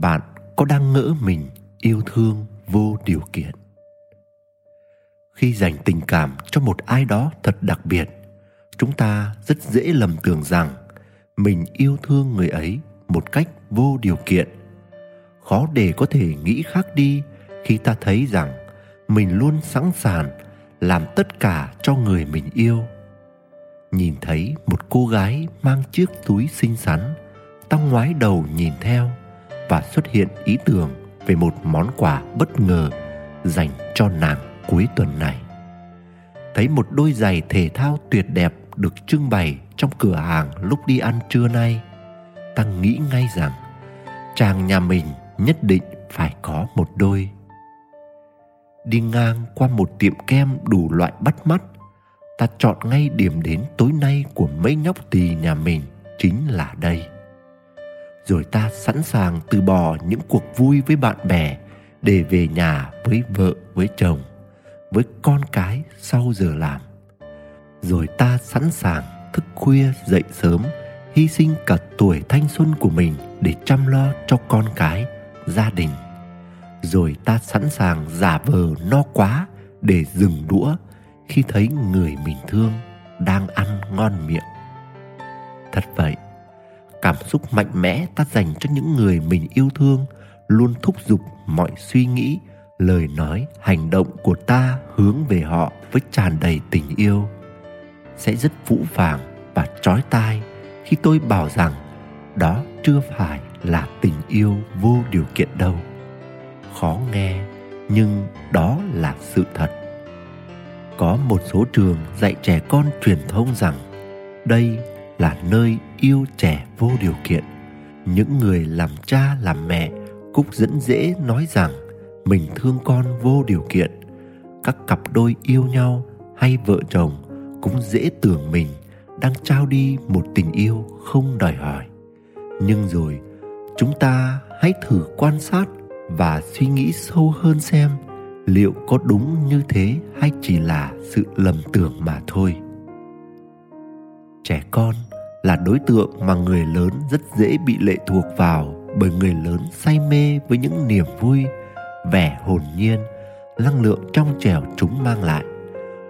Bạn có đang ngỡ mình yêu thương vô điều kiện. Khi dành tình cảm cho một ai đó thật đặc biệt, chúng ta rất dễ lầm tưởng rằng mình yêu thương người ấy một cách vô điều kiện. Khó để có thể nghĩ khác đi khi ta thấy rằng mình luôn sẵn sàng làm tất cả cho người mình yêu. Nhìn thấy một cô gái mang chiếc túi xinh xắn, ta ngoái đầu nhìn theo và xuất hiện ý tưởng về một món quà bất ngờ dành cho nàng cuối tuần này. Thấy một đôi giày thể thao tuyệt đẹp được trưng bày trong cửa hàng lúc đi ăn trưa nay, ta nghĩ ngay rằng chàng nhà mình nhất định phải có một đôi. Đi ngang qua một tiệm kem đủ loại bắt mắt, ta chọn ngay điểm đến tối nay của mấy nhóc tỳ nhà mình chính là đây rồi ta sẵn sàng từ bỏ những cuộc vui với bạn bè, để về nhà với vợ, với chồng, với con cái sau giờ làm. Rồi ta sẵn sàng thức khuya, dậy sớm, hy sinh cả tuổi thanh xuân của mình để chăm lo cho con cái, gia đình. Rồi ta sẵn sàng giả vờ no quá để dừng đũa khi thấy người mình thương đang ăn ngon miệng. Thật vậy cảm xúc mạnh mẽ ta dành cho những người mình yêu thương, luôn thúc giục mọi suy nghĩ, lời nói, hành động của ta hướng về họ với tràn đầy tình yêu. Sẽ rất vũ vàng và trói tai khi tôi bảo rằng đó chưa phải là tình yêu vô điều kiện đâu. Khó nghe, nhưng đó là sự thật. Có một số trường dạy trẻ con truyền thông rằng đây là nơi yêu trẻ vô điều kiện. Những người làm cha, làm mẹ cũng dẫn dễ nói rằng mình thương con vô điều kiện. Các cặp đôi yêu nhau hay vợ chồng cũng dễ tưởng mình đang trao đi một tình yêu không đòi hỏi. Nhưng rồi, chúng ta hãy thử quan sát và suy nghĩ sâu hơn xem liệu có đúng như thế hay chỉ là sự lầm tưởng mà thôi. Trẻ con là đối tượng mà người lớn rất dễ bị lệ thuộc vào bởi người lớn say mê với những niềm vui, vẻ hồn nhiên, năng lượng trong trẻo chúng mang lại.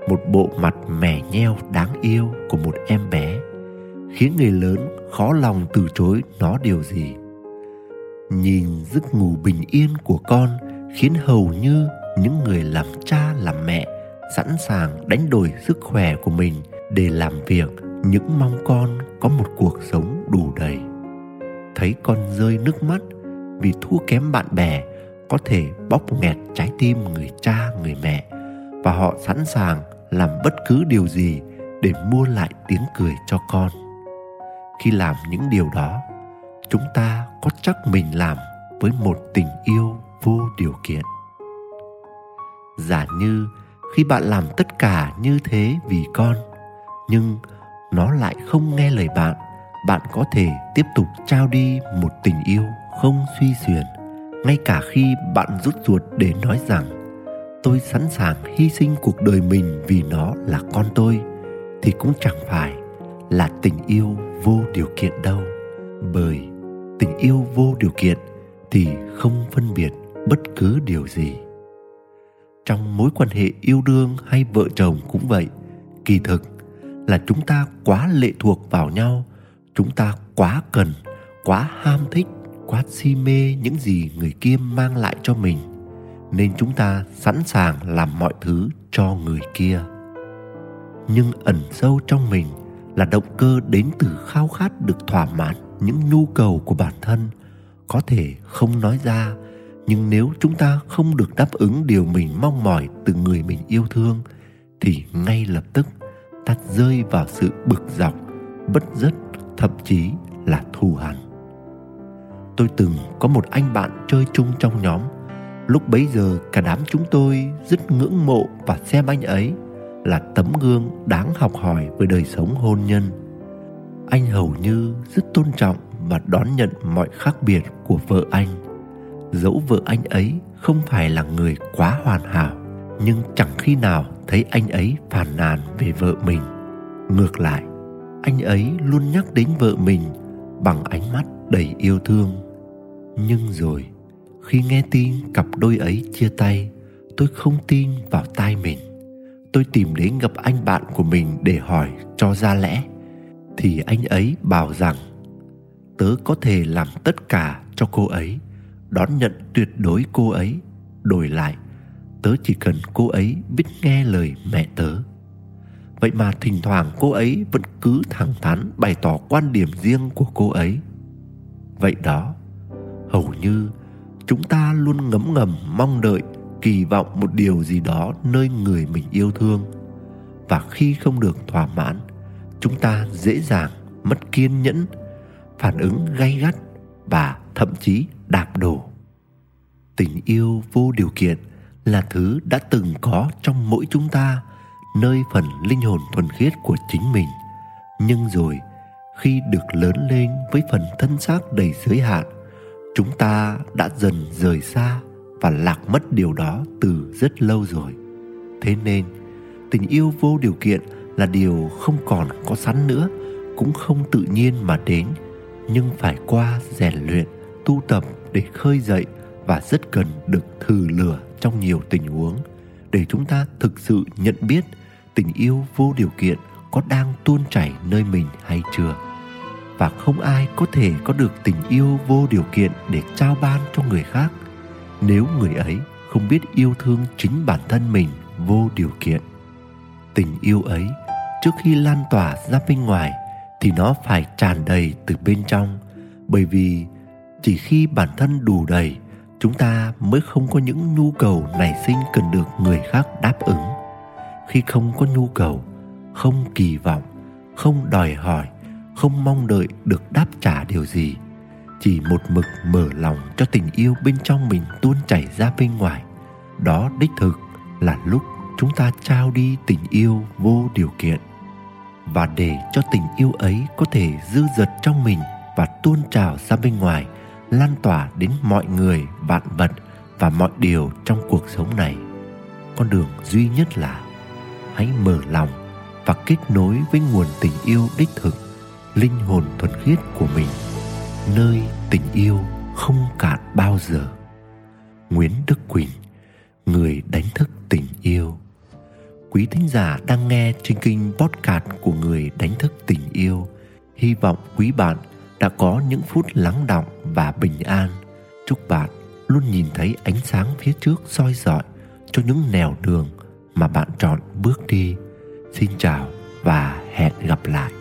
Một bộ mặt mẻ nheo đáng yêu của một em bé khiến người lớn khó lòng từ chối nó điều gì. Nhìn giấc ngủ bình yên của con khiến hầu như những người làm cha làm mẹ sẵn sàng đánh đổi sức khỏe của mình để làm việc những mong con có một cuộc sống đủ đầy. Thấy con rơi nước mắt vì thua kém bạn bè, có thể bóp nghẹt trái tim người cha, người mẹ và họ sẵn sàng làm bất cứ điều gì để mua lại tiếng cười cho con. Khi làm những điều đó, chúng ta có chắc mình làm với một tình yêu vô điều kiện. Giả như khi bạn làm tất cả như thế vì con, nhưng nó lại không nghe lời bạn. Bạn có thể tiếp tục trao đi một tình yêu không suy xuyển ngay cả khi bạn rút ruột để nói rằng, tôi sẵn sàng hy sinh cuộc đời mình vì nó là con tôi, thì cũng chẳng phải là tình yêu vô điều kiện đâu. Bởi tình yêu vô điều kiện thì không phân biệt bất cứ điều gì. Trong mối quan hệ yêu đương hay vợ chồng cũng vậy, kỳ thực là chúng ta quá lệ thuộc vào nhau, chúng ta quá cần, quá ham thích, quá si mê những gì người kia mang lại cho mình, nên chúng ta sẵn sàng làm mọi thứ cho người kia. Nhưng ẩn sâu trong mình là động cơ đến từ khao khát được thỏa mãn những nhu cầu của bản thân. Có thể không nói ra, nhưng nếu chúng ta không được đáp ứng điều mình mong mỏi từ người mình yêu thương, thì ngay lập tức ta rơi vào sự bực dọc, bất dứt thậm chí là thù hằn. Tôi từng có một anh bạn chơi chung trong nhóm. Lúc bấy giờ cả đám chúng tôi rất ngưỡng mộ và xem anh ấy là tấm gương đáng học hỏi về đời sống hôn nhân. Anh hầu như rất tôn trọng và đón nhận mọi khác biệt của vợ anh. Dẫu vợ anh ấy không phải là người quá hoàn hảo nhưng chẳng khi nào thấy anh ấy phàn nàn về vợ mình. Ngược lại, anh ấy luôn nhắc đến vợ mình bằng ánh mắt đầy yêu thương. Nhưng rồi, khi nghe tin cặp đôi ấy chia tay, tôi không tin vào tai mình. Tôi tìm đến gặp anh bạn của mình để hỏi cho ra lẽ. Thì anh ấy bảo rằng, tớ có thể làm tất cả cho cô ấy, đón nhận tuyệt đối cô ấy, đổi lại tớ chỉ cần cô ấy biết nghe lời mẹ tớ. Vậy mà thỉnh thoảng cô ấy vẫn cứ thẳng thắn bày tỏ quan điểm riêng của cô ấy. Vậy đó, hầu như chúng ta luôn ngấm ngầm mong đợi, kỳ vọng một điều gì đó nơi người mình yêu thương. Và khi không được thỏa mãn, chúng ta dễ dàng mất kiên nhẫn, phản ứng gay gắt và thậm chí đạp đổ. Tình yêu vô điều kiện là thứ đã từng có trong mỗi chúng ta, nơi phần linh hồn thuần khiết của chính mình. Nhưng rồi, khi được lớn lên với phần thân xác đầy giới hạn, chúng ta đã dần rời xa và lạc mất điều đó từ rất lâu rồi. Thế nên, tình yêu vô điều kiện là điều không còn có sẵn nữa, cũng không tự nhiên mà đến, nhưng phải qua rèn luyện, tu tập để khơi dậy và rất cần được thử lửa trong nhiều tình huống, để chúng ta thực sự nhận biết tình yêu vô điều kiện có đang tuôn chảy nơi mình hay chưa. Và không ai có thể có được tình yêu vô điều kiện để trao ban cho người khác nếu người ấy không biết yêu thương chính bản thân mình vô điều kiện. Tình yêu ấy, trước khi lan tỏa ra bên ngoài, thì nó phải tràn đầy từ bên trong, bởi vì chỉ khi bản thân đủ đầy chúng ta mới không có những nhu cầu nảy sinh cần được người khác đáp ứng. Khi không có nhu cầu, không kỳ vọng, không đòi hỏi, không mong đợi được đáp trả điều gì, chỉ một mực mở lòng cho tình yêu bên trong mình tuôn chảy ra bên ngoài. Đó đích thực là lúc chúng ta trao đi tình yêu vô điều kiện. Và để cho tình yêu ấy có thể dư dật trong mình và tuôn trào ra bên ngoài lan tỏa đến mọi người, vạn vật và mọi điều trong cuộc sống này. Con đường duy nhất là hãy mở lòng và kết nối với nguồn tình yêu đích thực, linh hồn thuần khiết của mình, nơi tình yêu không cạn bao giờ. Nguyễn đức quỳnh, người đánh thức tình yêu. Quý thính giả đang nghe trên kênh podcast của người đánh thức tình yêu, hy vọng quý bạn đã có những phút lắng động và bình an. Chúc bạn luôn nhìn thấy ánh sáng phía trước soi rọi cho những nẻo đường mà bạn chọn bước đi. Xin chào và hẹn gặp lại.